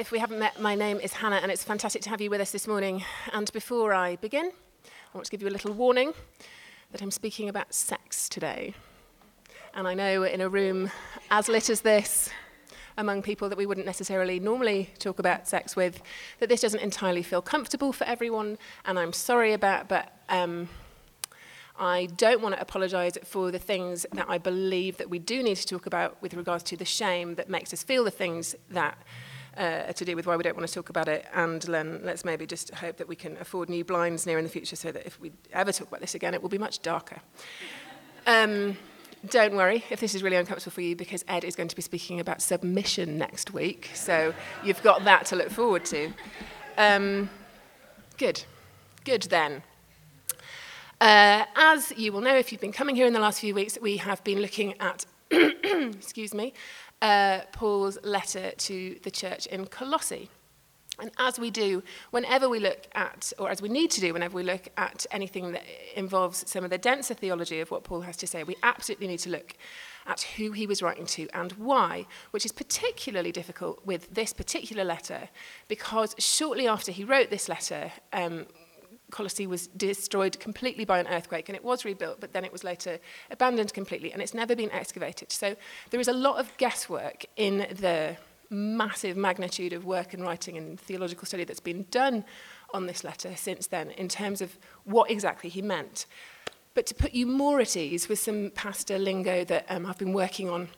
if we haven't met, my name is Hannah, and it's fantastic to have you with us this morning. And before I begin, I want to give you a little warning that I'm speaking about sex today. And I know in a room as lit as this, among people that we wouldn't necessarily normally talk about sex with, that this doesn't entirely feel comfortable for everyone, and I'm sorry about, but um, I don't want to apologise for the things that I believe that we do need to talk about with regards to the shame that makes us feel the things that uh, to do with why we don't want to talk about it. And then let's maybe just hope that we can afford new blinds near in the future so that if we ever talk about this again, it will be much darker. Um, don't worry if this is really uncomfortable for you because Ed is going to be speaking about submission next week. So you've got that to look forward to. Um, good. Good then. Uh, as you will know if you've been coming here in the last few weeks, we have been looking at, excuse me, uh, Paul's letter to the church in Colossae. And as we do, whenever we look at, or as we need to do, whenever we look at anything that involves some of the denser theology of what Paul has to say, we absolutely need to look at who he was writing to and why, which is particularly difficult with this particular letter, because shortly after he wrote this letter, um, Colossae was destroyed completely by an earthquake and it was rebuilt, but then it was later abandoned completely and it's never been excavated. So there is a lot of guesswork in the massive magnitude of work and writing and theological study that's been done on this letter since then in terms of what exactly he meant. But to put you more at ease with some pastor lingo that um, I've been working on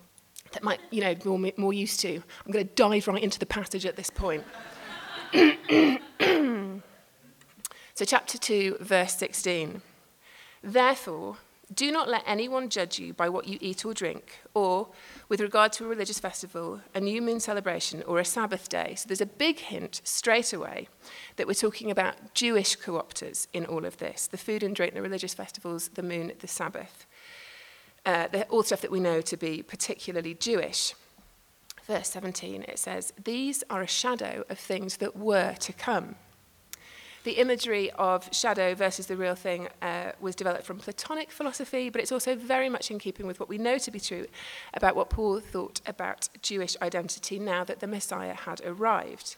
that might, you know, more, more used to, I'm going to dive right into the passage at this point. So, chapter 2, verse 16. Therefore, do not let anyone judge you by what you eat or drink, or with regard to a religious festival, a new moon celebration, or a Sabbath day. So there's a big hint straight away that we're talking about Jewish co-opters in all of this the food and drink, the religious festivals, the moon, the Sabbath. Uh, all stuff that we know to be particularly Jewish. Verse 17, it says, These are a shadow of things that were to come. The imagery of shadow versus the real thing uh, was developed from Platonic philosophy, but it's also very much in keeping with what we know to be true about what Paul thought about Jewish identity now that the Messiah had arrived.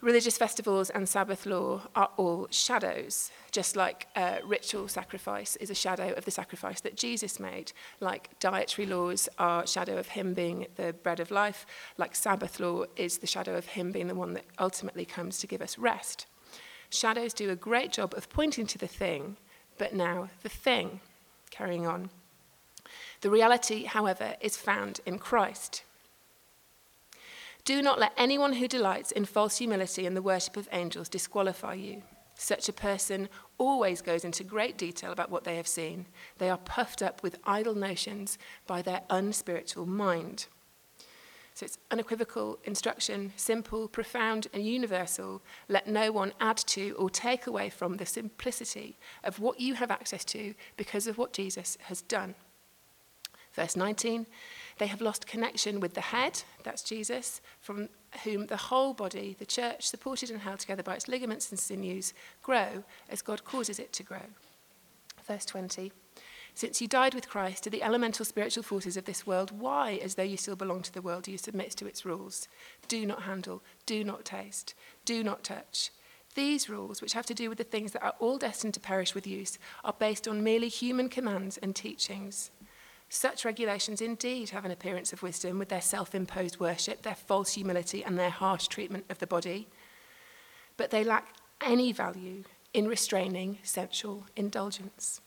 Religious festivals and Sabbath law are all shadows, just like uh, ritual sacrifice is a shadow of the sacrifice that Jesus made, like dietary laws are a shadow of him being the bread of life, like Sabbath law is the shadow of him being the one that ultimately comes to give us rest. Shadows do a great job of pointing to the thing, but now the thing. Carrying on. The reality, however, is found in Christ. Do not let anyone who delights in false humility and the worship of angels disqualify you. Such a person always goes into great detail about what they have seen. They are puffed up with idle notions by their unspiritual mind. So it's unequivocal instruction, simple, profound, and universal. Let no one add to or take away from the simplicity of what you have access to because of what Jesus has done. Verse 19 They have lost connection with the head, that's Jesus, from whom the whole body, the church, supported and held together by its ligaments and sinews, grow as God causes it to grow. Verse 20 since you died with Christ to the elemental spiritual forces of this world, why, as though you still belong to the world, do you submit to its rules? Do not handle, do not taste, do not touch. These rules, which have to do with the things that are all destined to perish with use, are based on merely human commands and teachings. Such regulations indeed have an appearance of wisdom with their self imposed worship, their false humility, and their harsh treatment of the body. But they lack any value in restraining sensual indulgence.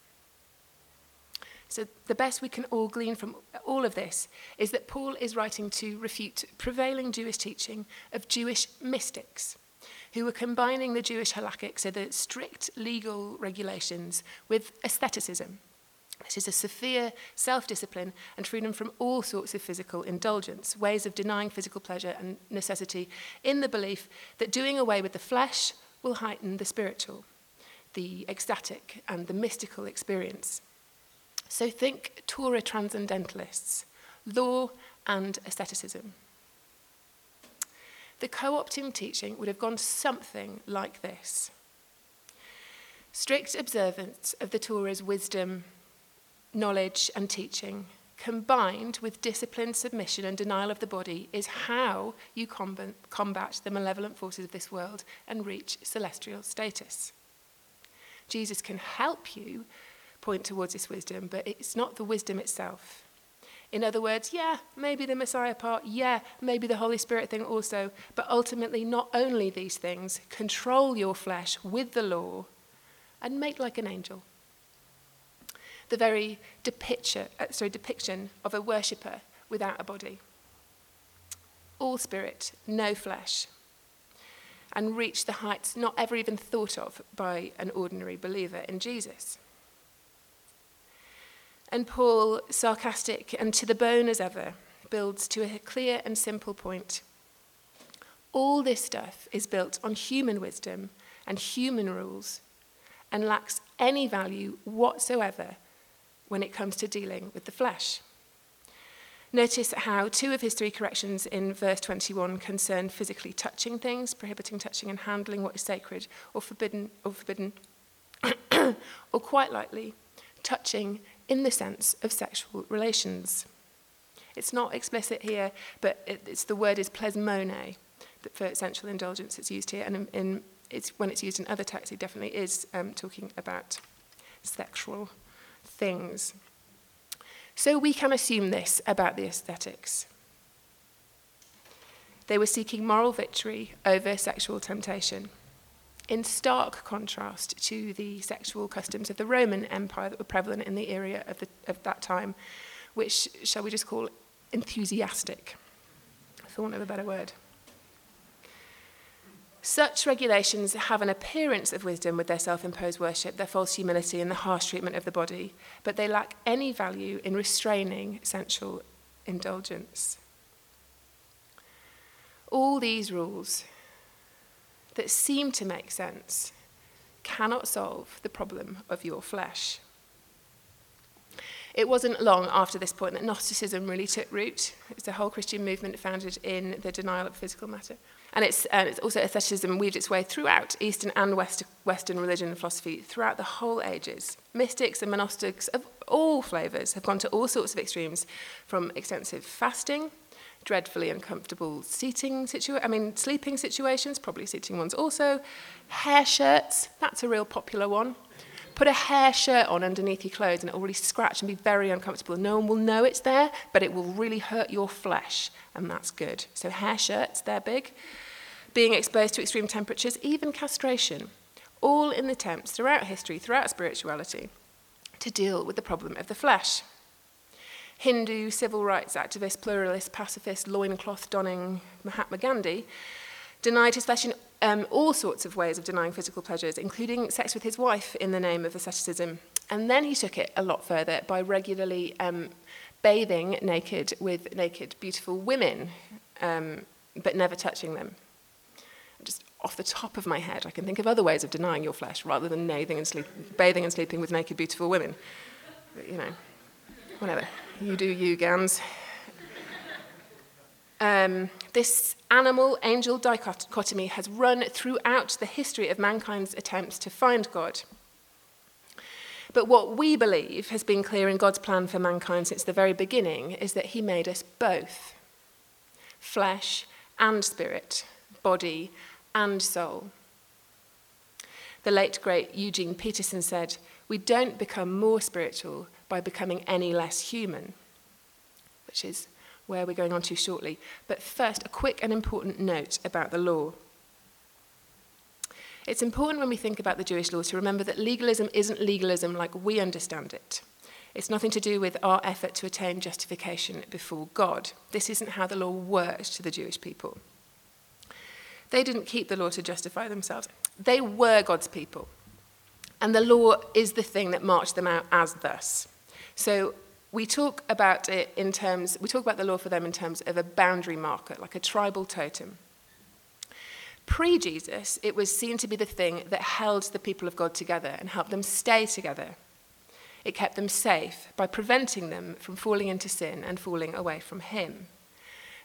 So the best we can all glean from all of this is that Paul is writing to refute prevailing Jewish teaching of Jewish mystics who were combining the Jewish halakhic, so the strict legal regulations, with aestheticism. This is a severe self discipline and freedom from all sorts of physical indulgence, ways of denying physical pleasure and necessity in the belief that doing away with the flesh will heighten the spiritual, the ecstatic, and the mystical experience. So think Torah transcendentalists, law and asceticism. The co opting teaching would have gone something like this strict observance of the Torah's wisdom, knowledge, and teaching, combined with disciplined submission and denial of the body, is how you combat the malevolent forces of this world and reach celestial status. Jesus can help you point towards this wisdom, but it's not the wisdom itself. In other words, yeah, maybe the Messiah part, yeah, maybe the Holy Spirit thing also, but ultimately, not only these things, control your flesh with the law and make like an angel. The very depiction, uh, sorry, depiction of a worshipper without a body. All spirit, no flesh. And reach the heights not ever even thought of by an ordinary believer in Jesus. And Paul, sarcastic and to the bone as ever, builds to a clear and simple point. All this stuff is built on human wisdom and human rules and lacks any value whatsoever when it comes to dealing with the flesh. Notice how two of his three corrections in verse 21 concern physically touching things, prohibiting touching and handling what is sacred or forbidden, or forbidden, or quite likely, touching in the sense of sexual relations. It's not explicit here, but it, it's the word is plesmone for sensual indulgence. It's used here, and in, in, it's, when it's used in other texts, it definitely is um, talking about sexual things. So we can assume this about the ascetics. They were seeking moral victory over sexual temptation in stark contrast to the sexual customs of the Roman Empire that were prevalent in the area of, the, of that time, which shall we just call enthusiastic, for want of a better word. Such regulations have an appearance of wisdom with their self imposed worship, their false humility, and the harsh treatment of the body, but they lack any value in restraining sensual indulgence. All these rules that seem to make sense cannot solve the problem of your flesh. It wasn't long after this point that Gnosticism really took root. It's a whole Christian movement founded in the denial of physical matter. And it's, and it's also asceticism weaved its way throughout Eastern and West, Western religion and philosophy throughout the whole ages. Mystics and monastics of all flavours have gone to all sorts of extremes, from extensive fasting dreadfully uncomfortable seating situation, I mean, sleeping situations, probably seating ones also. Hair shirts, that's a real popular one. Put a hair shirt on underneath your clothes and it will really scratch and be very uncomfortable. No one will know it's there, but it will really hurt your flesh, and that's good. So, hair shirts, they're big. Being exposed to extreme temperatures, even castration, all in attempts throughout history, throughout spirituality, to deal with the problem of the flesh. Hindu civil rights activist, pluralist, pacifist, loincloth donning Mahatma Gandhi denied his flesh in um, all sorts of ways of denying physical pleasures, including sex with his wife in the name of asceticism. And then he took it a lot further by regularly um, bathing naked with naked, beautiful women, um, but never touching them. Just off the top of my head, I can think of other ways of denying your flesh rather than and, sleep, bathing and sleeping with naked, beautiful women. But, you know, whatever. You do you, Gans. Um, this animal angel dichotomy has run throughout the history of mankind's attempts to find God. But what we believe has been clear in God's plan for mankind since the very beginning is that He made us both flesh and spirit, body and soul. The late great Eugene Peterson said, We don't become more spiritual by becoming any less human, which is where we're going on to shortly. But first, a quick and important note about the law. It's important when we think about the Jewish law to remember that legalism isn't legalism like we understand it. It's nothing to do with our effort to attain justification before God. This isn't how the law worked to the Jewish people. They didn't keep the law to justify themselves, they were God's people. And the law is the thing that marked them out as thus. So we talk about it in terms, we talk about the law for them in terms of a boundary marker, like a tribal totem. Pre Jesus, it was seen to be the thing that held the people of God together and helped them stay together. It kept them safe by preventing them from falling into sin and falling away from Him.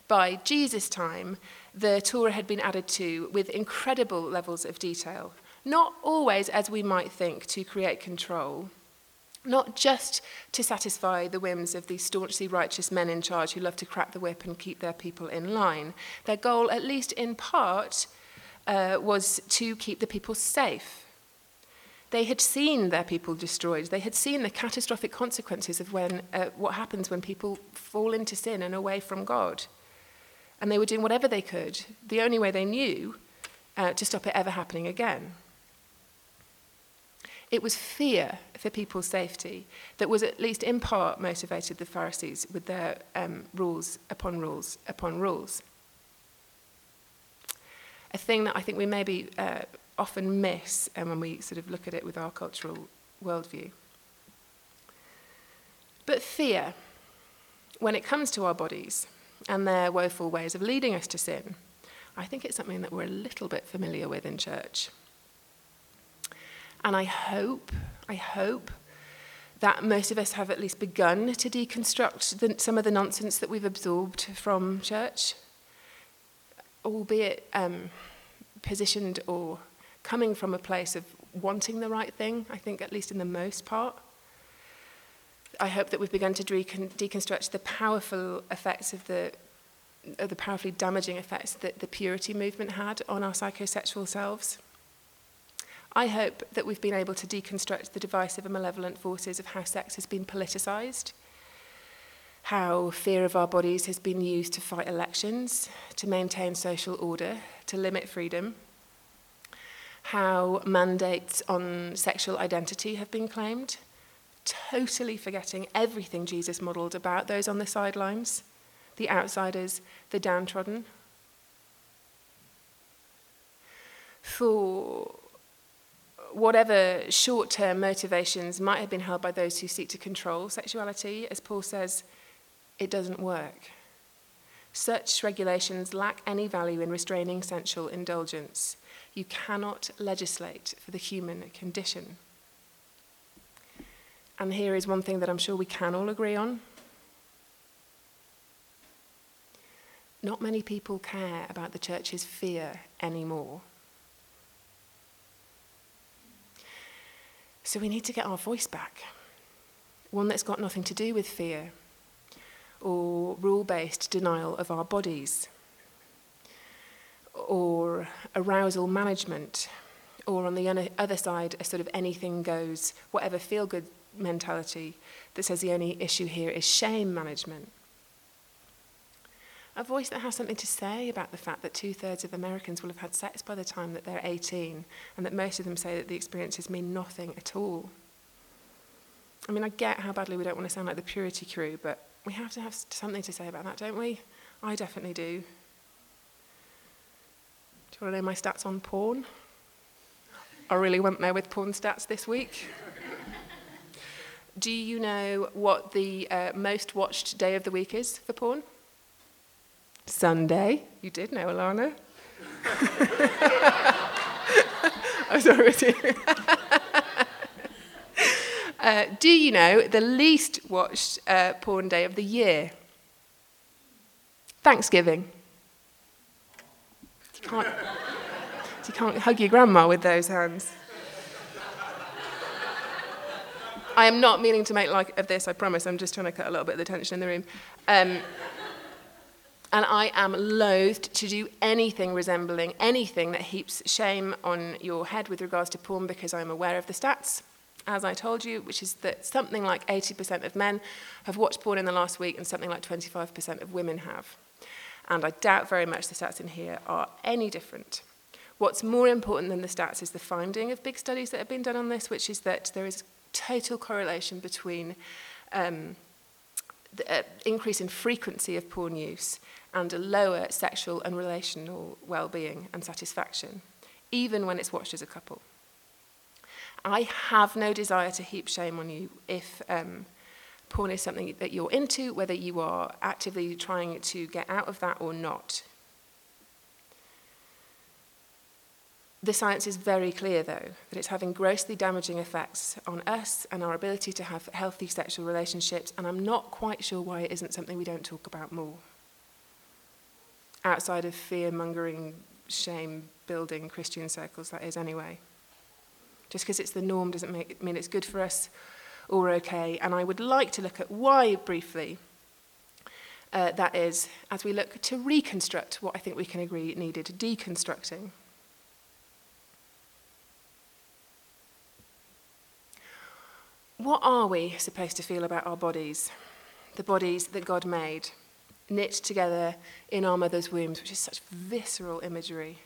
By Jesus' time, the Torah had been added to with incredible levels of detail, not always as we might think to create control not just to satisfy the whims of these staunchly righteous men in charge who love to crack the whip and keep their people in line. Their goal, at least in part, uh, was to keep the people safe. They had seen their people destroyed. They had seen the catastrophic consequences of when, uh, what happens when people fall into sin and away from God. And they were doing whatever they could, the only way they knew, uh, to stop it ever happening again. It was fear for people's safety that was at least in part motivated the Pharisees with their um, rules upon rules upon rules. A thing that I think we maybe uh, often miss um, when we sort of look at it with our cultural worldview. But fear, when it comes to our bodies and their woeful ways of leading us to sin, I think it's something that we're a little bit familiar with in church. And I hope, I hope that most of us have at least begun to deconstruct the, some of the nonsense that we've absorbed from church, albeit um, positioned or coming from a place of wanting the right thing, I think, at least in the most part. I hope that we've begun to decon- deconstruct the powerful effects of the, of the powerfully damaging effects that the purity movement had on our psychosexual selves. I hope that we've been able to deconstruct the divisive and malevolent forces of how sex has been politicised, how fear of our bodies has been used to fight elections, to maintain social order, to limit freedom, how mandates on sexual identity have been claimed, totally forgetting everything Jesus modelled about those on the sidelines, the outsiders, the downtrodden. For whatever short term motivations might have been held by those who seek to control sexuality, as Paul says, it doesn't work. Such regulations lack any value in restraining sensual indulgence. You cannot legislate for the human condition. And here is one thing that I'm sure we can all agree on. Not many people care about the church's fear anymore. So we need to get our voice back. One that's got nothing to do with fear or rule based denial of our bodies or arousal management or on the other side, a sort of anything goes, whatever feel good mentality that says the only issue here is shame management. A voice that has something to say about the fact that two thirds of Americans will have had sex by the time that they're 18, and that most of them say that the experiences mean nothing at all. I mean, I get how badly we don't want to sound like the purity crew, but we have to have something to say about that, don't we? I definitely do. Do you want to know my stats on porn? I really went there with porn stats this week. do you know what the uh, most watched day of the week is for porn? Sunday. You did know, Alana. I'm sorry. uh, do you know the least watched uh, porn day of the year? Thanksgiving. You can't, you can't hug your grandma with those hands. I am not meaning to make like of this, I promise. I'm just trying to cut a little bit of the tension in the room. Um, and I am loath to do anything resembling anything that heaps shame on your head with regards to porn because I'm aware of the stats, as I told you, which is that something like 80% of men have watched porn in the last week and something like 25% of women have. And I doubt very much the stats in here are any different. What's more important than the stats is the finding of big studies that have been done on this, which is that there is total correlation between um, the uh, increase in frequency of porn use and a lower sexual and relational well-being and satisfaction, even when it's watched as a couple. I have no desire to heap shame on you if um, porn is something that you're into, whether you are actively trying to get out of that or not. The science is very clear, though, that it's having grossly damaging effects on us and our ability to have healthy sexual relationships, and I'm not quite sure why it isn't something we don't talk about more outside of fear mongering, shame building Christian circles, that is, anyway. Just because it's the norm doesn't make, mean it's good for us or okay, and I would like to look at why briefly. Uh, that is, as we look to reconstruct what I think we can agree needed deconstructing. What are we supposed to feel about our bodies? The bodies that God made, knit together in our mother's wombs, which is such visceral imagery.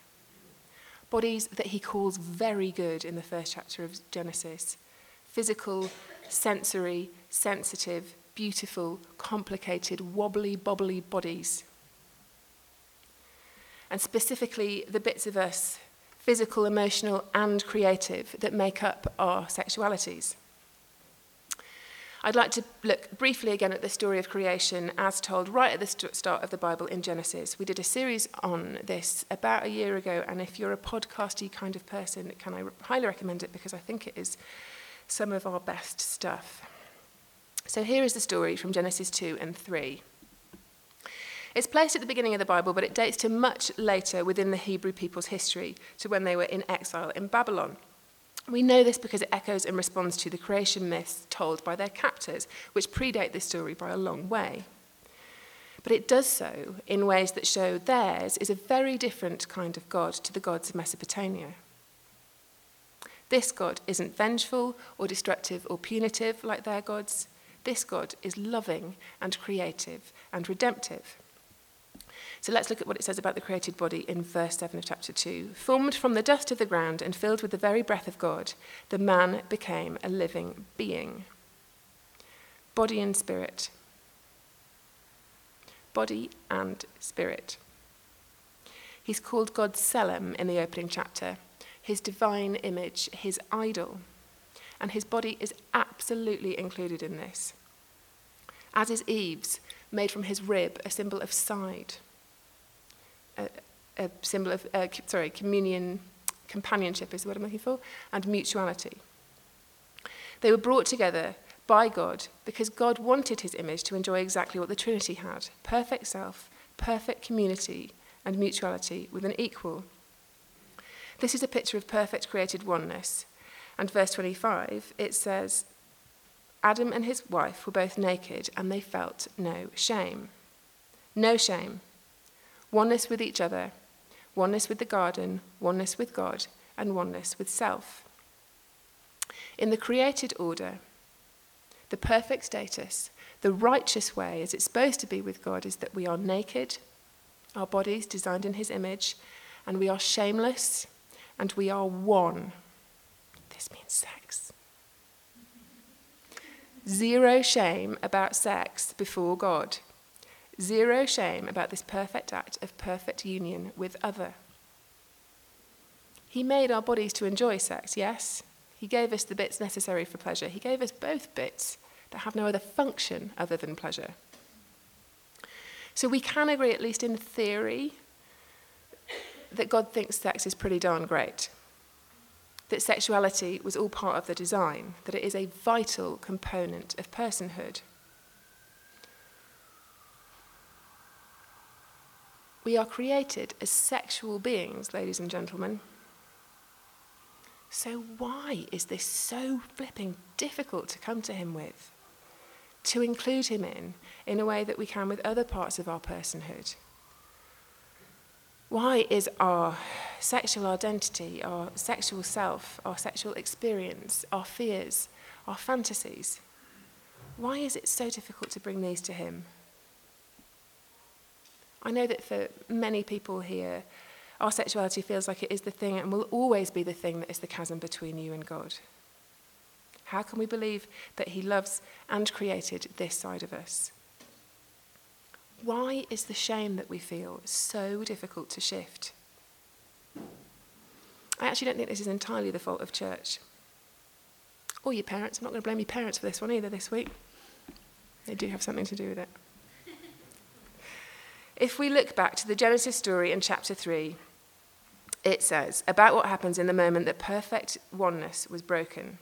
Bodies that he calls very good in the first chapter of Genesis physical, sensory, sensitive, beautiful, complicated, wobbly, bobbly bodies. And specifically, the bits of us, physical, emotional, and creative, that make up our sexualities. I'd like to look briefly again at the story of creation as told right at the st- start of the Bible in Genesis. We did a series on this about a year ago, and if you're a podcasty kind of person, can I re- highly recommend it because I think it is some of our best stuff. So here is the story from Genesis 2 and 3. It's placed at the beginning of the Bible, but it dates to much later within the Hebrew people's history, to when they were in exile in Babylon. We know this because it echoes in response to the creation myths told by their captors, which predate this story by a long way. But it does so in ways that show theirs is a very different kind of God to the gods of Mesopotamia. This God isn't vengeful or destructive or punitive like their gods. This God is loving and creative and redemptive. So let's look at what it says about the created body in verse 7 of chapter 2. Formed from the dust of the ground and filled with the very breath of God, the man became a living being. Body and spirit. Body and spirit. He's called God Tselem in the opening chapter, his divine image, his idol. And his body is absolutely included in this. As is Eve's, made from his rib, a symbol of side a, symbol of, uh, sorry, communion, companionship is what I'm looking for, and mutuality. They were brought together by God because God wanted his image to enjoy exactly what the Trinity had perfect self, perfect community, and mutuality with an equal. This is a picture of perfect created oneness. And verse 25, it says, Adam and his wife were both naked and they felt no shame. No shame oneness with each other, oneness with the garden, oneness with God, and oneness with self. In the created order, the perfect status, the righteous way, as it's supposed to be with God, is that we are naked, our bodies designed in His image, and we are shameless, and we are one. This means sex. Zero shame about sex before God. Zero shame about this perfect act of perfect union with other. He made our bodies to enjoy sex, yes. He gave us the bits necessary for pleasure. He gave us both bits that have no other function other than pleasure. So we can agree, at least in theory, that God thinks sex is pretty darn great. That sexuality was all part of the design, that it is a vital component of personhood. We are created as sexual beings, ladies and gentlemen. So, why is this so flipping difficult to come to Him with? To include Him in, in a way that we can with other parts of our personhood? Why is our sexual identity, our sexual self, our sexual experience, our fears, our fantasies, why is it so difficult to bring these to Him? I know that for many people here, our sexuality feels like it is the thing and will always be the thing that is the chasm between you and God. How can we believe that He loves and created this side of us? Why is the shame that we feel so difficult to shift? I actually don't think this is entirely the fault of church or your parents. I'm not going to blame your parents for this one either this week. They do have something to do with it. If we look back to the Genesis story in chapter 3, it says about what happens in the moment that perfect oneness was broken.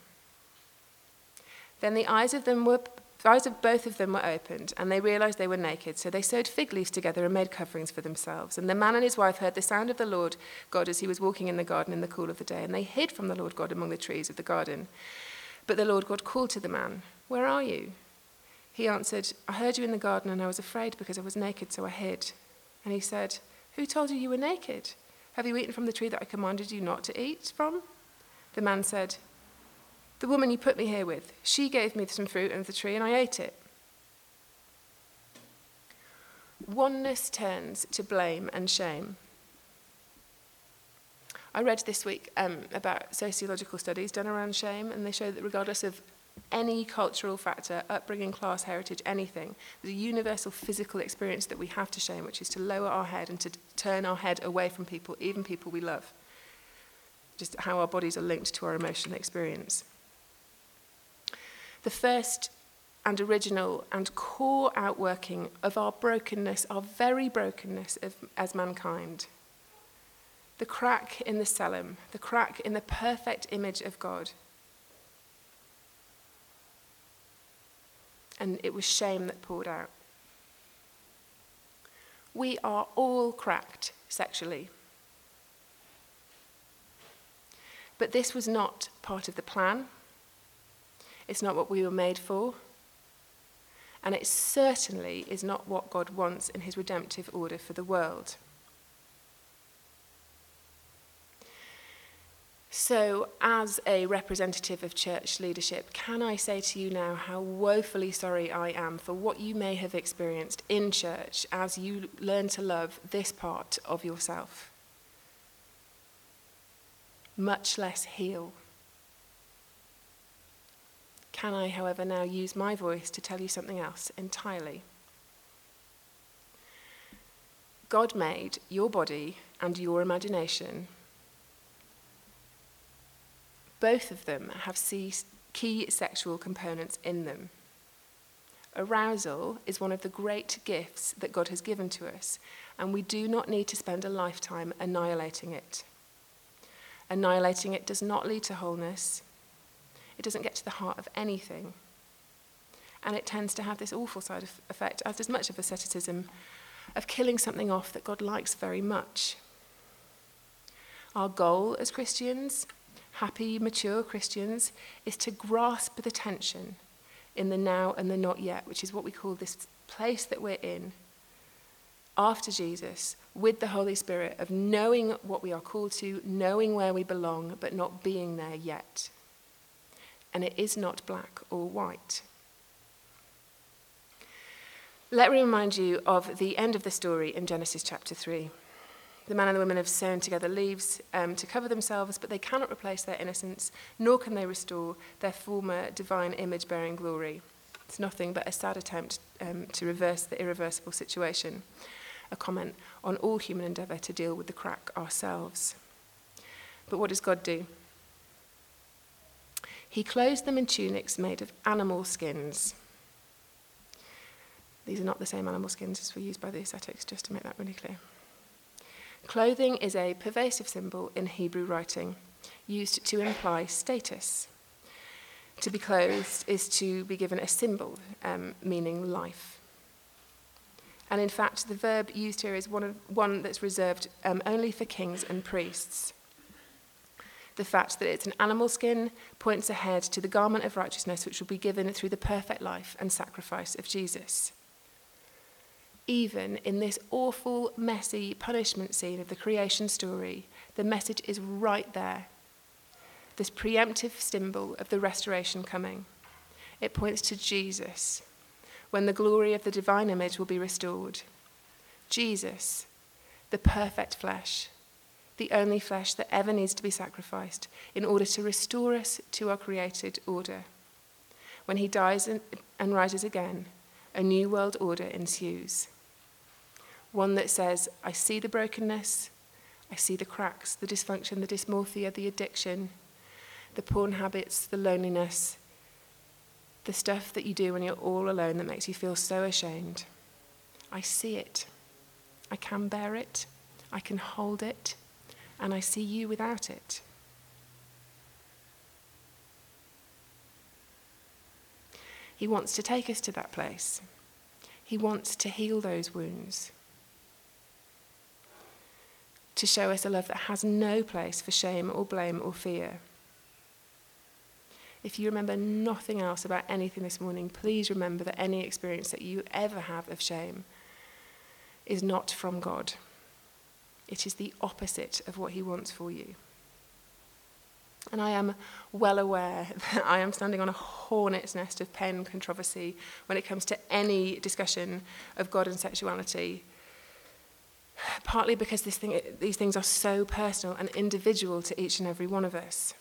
Then the eyes of them were the eyes of both of them were opened, and they realized they were naked. So they sewed fig leaves together and made coverings for themselves. And the man and his wife heard the sound of the Lord God as he was walking in the garden in the cool of the day, and they hid from the Lord God among the trees of the garden. But the Lord God called to the man, Where are you? He answered, I heard you in the garden, and I was afraid because I was naked, so I hid. And he said, Who told you you were naked? Have you eaten from the tree that I commanded you not to eat from? The man said, The woman you put me here with, she gave me some fruit of the tree, and I ate it. Oneness turns to blame and shame. I read this week um, about sociological studies done around shame, and they show that regardless of any cultural factor, upbringing, class, heritage, anything, there's a universal physical experience that we have to shame, which is to lower our head and to turn our head away from people, even people we love. Just how our bodies are linked to our emotional experience. The first and original and core outworking of our brokenness, our very brokenness of, as mankind, the crack in the Tselem, the crack in the perfect image of God. And it was shame that poured out. We are all cracked sexually. But this was not part of the plan. It's not what we were made for. And it certainly is not what God wants in his redemptive order for the world. So, as a representative of church leadership, can I say to you now how woefully sorry I am for what you may have experienced in church as you learn to love this part of yourself? Much less heal. Can I, however, now use my voice to tell you something else entirely? God made your body and your imagination both of them have key sexual components in them. Arousal is one of the great gifts that God has given to us, and we do not need to spend a lifetime annihilating it. Annihilating it does not lead to wholeness, it doesn't get to the heart of anything. And it tends to have this awful side effect, as does much of asceticism, of killing something off that God likes very much. Our goal as Christians happy, mature Christians is to grasp the tension in the now and the not yet, which is what we call this place that we're in after Jesus with the Holy Spirit of knowing what we are called to, knowing where we belong, but not being there yet. And it is not black or white. Let me remind you of the end of the story in Genesis chapter 3. The man and the woman have sewn together leaves um, to cover themselves, but they cannot replace their innocence, nor can they restore their former divine image bearing glory. It's nothing but a sad attempt um, to reverse the irreversible situation. A comment on all human endeavour to deal with the crack ourselves. But what does God do? He clothes them in tunics made of animal skins. These are not the same animal skins as were used by the ascetics, just to make that really clear. Clothing is a pervasive symbol in Hebrew writing, used to imply status. To be clothed is to be given a symbol, um, meaning life. And in fact, the verb used here is one, of, one that's reserved um, only for kings and priests. The fact that it's an animal skin points ahead to the garment of righteousness which will be given through the perfect life and sacrifice of Jesus even in this awful, messy punishment scene of the creation story, the message is right there. This preemptive symbol of the restoration coming. It points to Jesus, when the glory of the divine image will be restored. Jesus, the perfect flesh, the only flesh that ever needs to be sacrificed in order to restore us to our created order. When he dies and rises again, a new world order ensues one that says, I see the brokenness, I see the cracks, the dysfunction, the dysmorphia, the addiction, the porn habits, the loneliness, the stuff that you do when you're all alone that makes you feel so ashamed. I see it. I can bear it. I can hold it. And I see you without it. He wants to take us to that place. He wants to heal those wounds to show us a love that has no place for shame or blame or fear. If you remember nothing else about anything this morning, please remember that any experience that you ever have of shame is not from God. It is the opposite of what He wants for you. And I am well aware that I am standing on a hornet's nest of and controversy when it comes to any discussion of God and sexuality. Partly because thing, these things are so personal and individual to each and every one of us.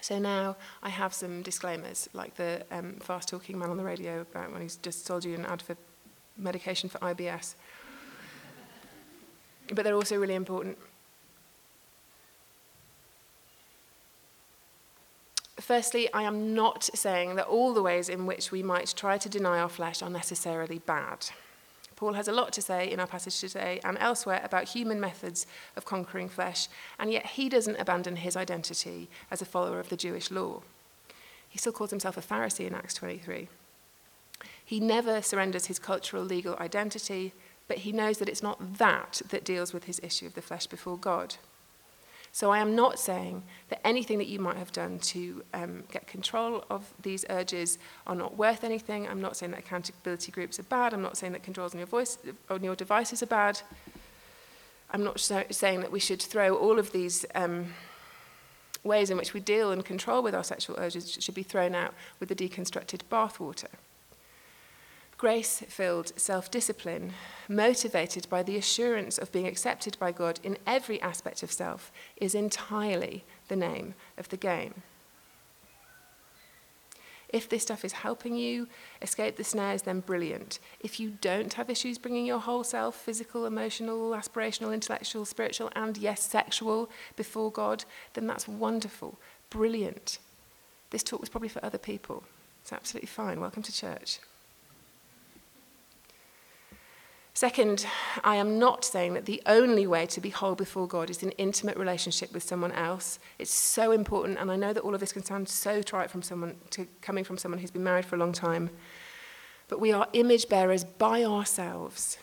So now I have some disclaimers, like the um, fast talking man on the radio about when he's just sold you an ad for medication for IBS. But they're also really important. Firstly, I am not saying that all the ways in which we might try to deny our flesh are necessarily bad. Paul has a lot to say in our passage today and elsewhere about human methods of conquering flesh, and yet he doesn't abandon his identity as a follower of the Jewish law. He still calls himself a Pharisee in Acts 23. He never surrenders his cultural legal identity, but he knows that it's not that that deals with his issue of the flesh before God. So I am not saying that anything that you might have done to um, get control of these urges are not worth anything. I'm not saying that accountability groups are bad. I'm not saying that controls on your voice on your devices are bad. I'm not so saying that we should throw all of these um, ways in which we deal and control with our sexual urges should be thrown out with the deconstructed bathwater. Grace filled self discipline, motivated by the assurance of being accepted by God in every aspect of self, is entirely the name of the game. If this stuff is helping you escape the snares, then brilliant. If you don't have issues bringing your whole self, physical, emotional, aspirational, intellectual, spiritual, and yes, sexual, before God, then that's wonderful, brilliant. This talk was probably for other people. It's absolutely fine. Welcome to church. Second, I am not saying that the only way to be whole before God is an intimate relationship with someone else. It's so important, and I know that all of this can sound so trite from someone to, coming from someone who's been married for a long time. But we are image bearers by ourselves.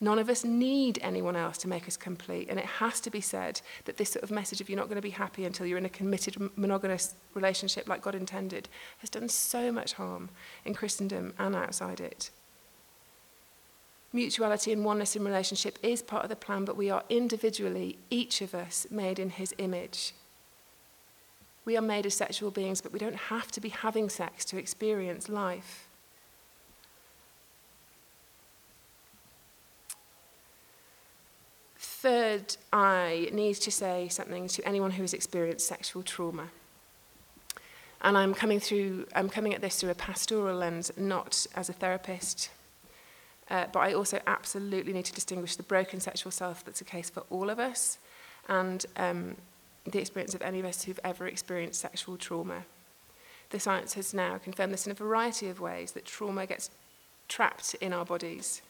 None of us need anyone else to make us complete. And it has to be said that this sort of message of you're not going to be happy until you're in a committed monogamous relationship like God intended has done so much harm in Christendom and outside it. Mutuality and oneness in relationship is part of the plan, but we are individually, each of us, made in his image. We are made as sexual beings, but we don't have to be having sex to experience life. Third, I need to say something to anyone who has experienced sexual trauma. And I'm coming through I'm coming at this through a pastoral lens, not as a therapist. Uh, but I also absolutely need to distinguish the broken sexual self that's a case for all of us and um, the experience of any of us who've ever experienced sexual trauma. The science has now confirmed this in a variety of ways that trauma gets trapped in our bodies.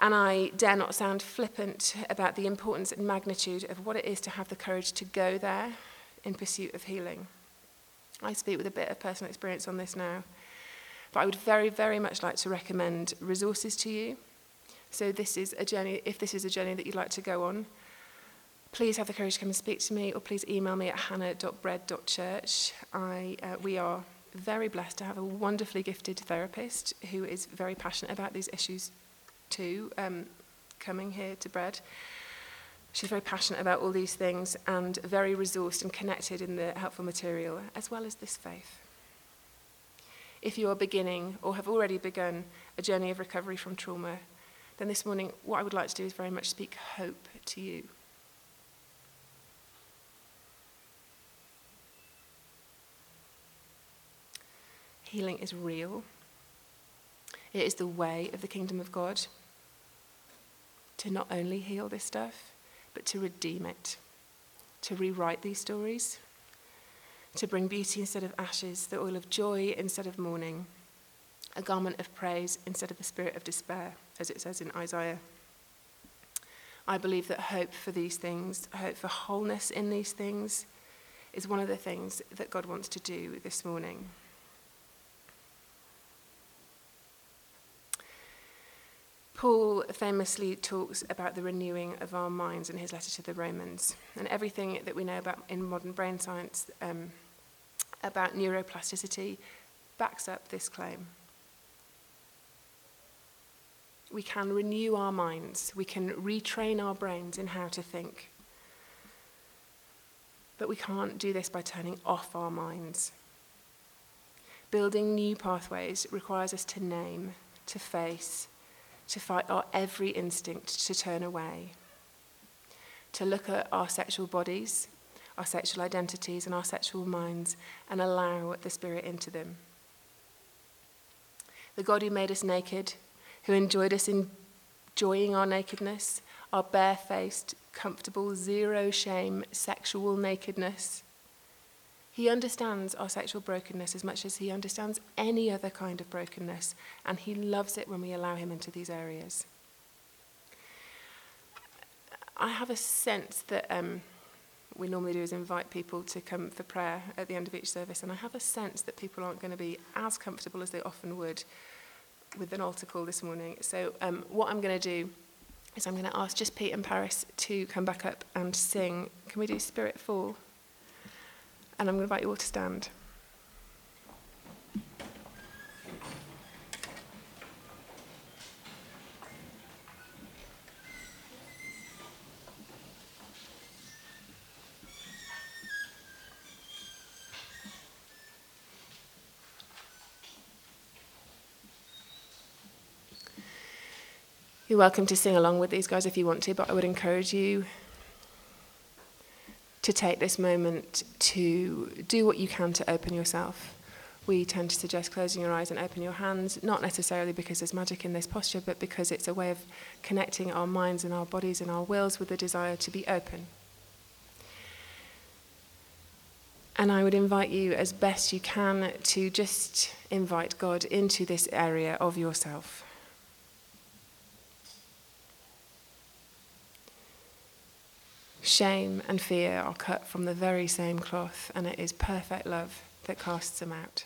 And I dare not sound flippant about the importance and magnitude of what it is to have the courage to go there in pursuit of healing. I speak with a bit of personal experience on this now. But I would very, very much like to recommend resources to you. So this is a journey, if this is a journey that you'd like to go on, please have the courage to come and speak to me or please email me at hannah.bread.church. I, uh, we are very blessed to have a wonderfully gifted therapist who is very passionate about these issues too, um, coming here to Bread. She's very passionate about all these things and very resourced and connected in the helpful material, as well as this faith if you are beginning or have already begun a journey of recovery from trauma, then this morning, what I would like to do is very much speak hope to you. Healing is real. It is the way of the kingdom of God to not only heal this stuff, but to redeem it, to rewrite these stories to bring beauty instead of ashes, the oil of joy instead of mourning, a garment of praise instead of a spirit of despair, as it says in Isaiah. I believe that hope for these things, hope for wholeness in these things, is one of the things that God wants to do this morning. Paul famously talks about the renewing of our minds in his letter to the Romans. And everything that we know about in modern brain science um, about neuroplasticity backs up this claim. We can renew our minds, we can retrain our brains in how to think. But we can't do this by turning off our minds. Building new pathways requires us to name, to face, to fight our every instinct to turn away, to look at our sexual bodies, our sexual identities, and our sexual minds and allow the Spirit into them. The God who made us naked, who enjoyed us enjoying our nakedness, our barefaced, comfortable, zero shame sexual nakedness He understands our sexual brokenness as much as he understands any other kind of brokenness, and he loves it when we allow him into these areas. I have a sense that um, we normally do is invite people to come for prayer at the end of each service, and I have a sense that people aren't going to be as comfortable as they often would with an altar call this morning. So, um, what I'm going to do is I'm going to ask just Pete and Paris to come back up and sing. Can we do Spirit Fall? And I'm going to invite you all to stand. You're welcome to sing along with these guys if you want to, but I would encourage you to take this moment to do what you can to open yourself. We tend to suggest closing your eyes and open your hands, not necessarily because there's magic in this posture, but because it's a way of connecting our minds and our bodies and our wills with the desire to be open. And I would invite you, as best you can, to just invite God into this area of yourself. Shame and fear are cut from the very same cloth, and it is perfect love that casts them out.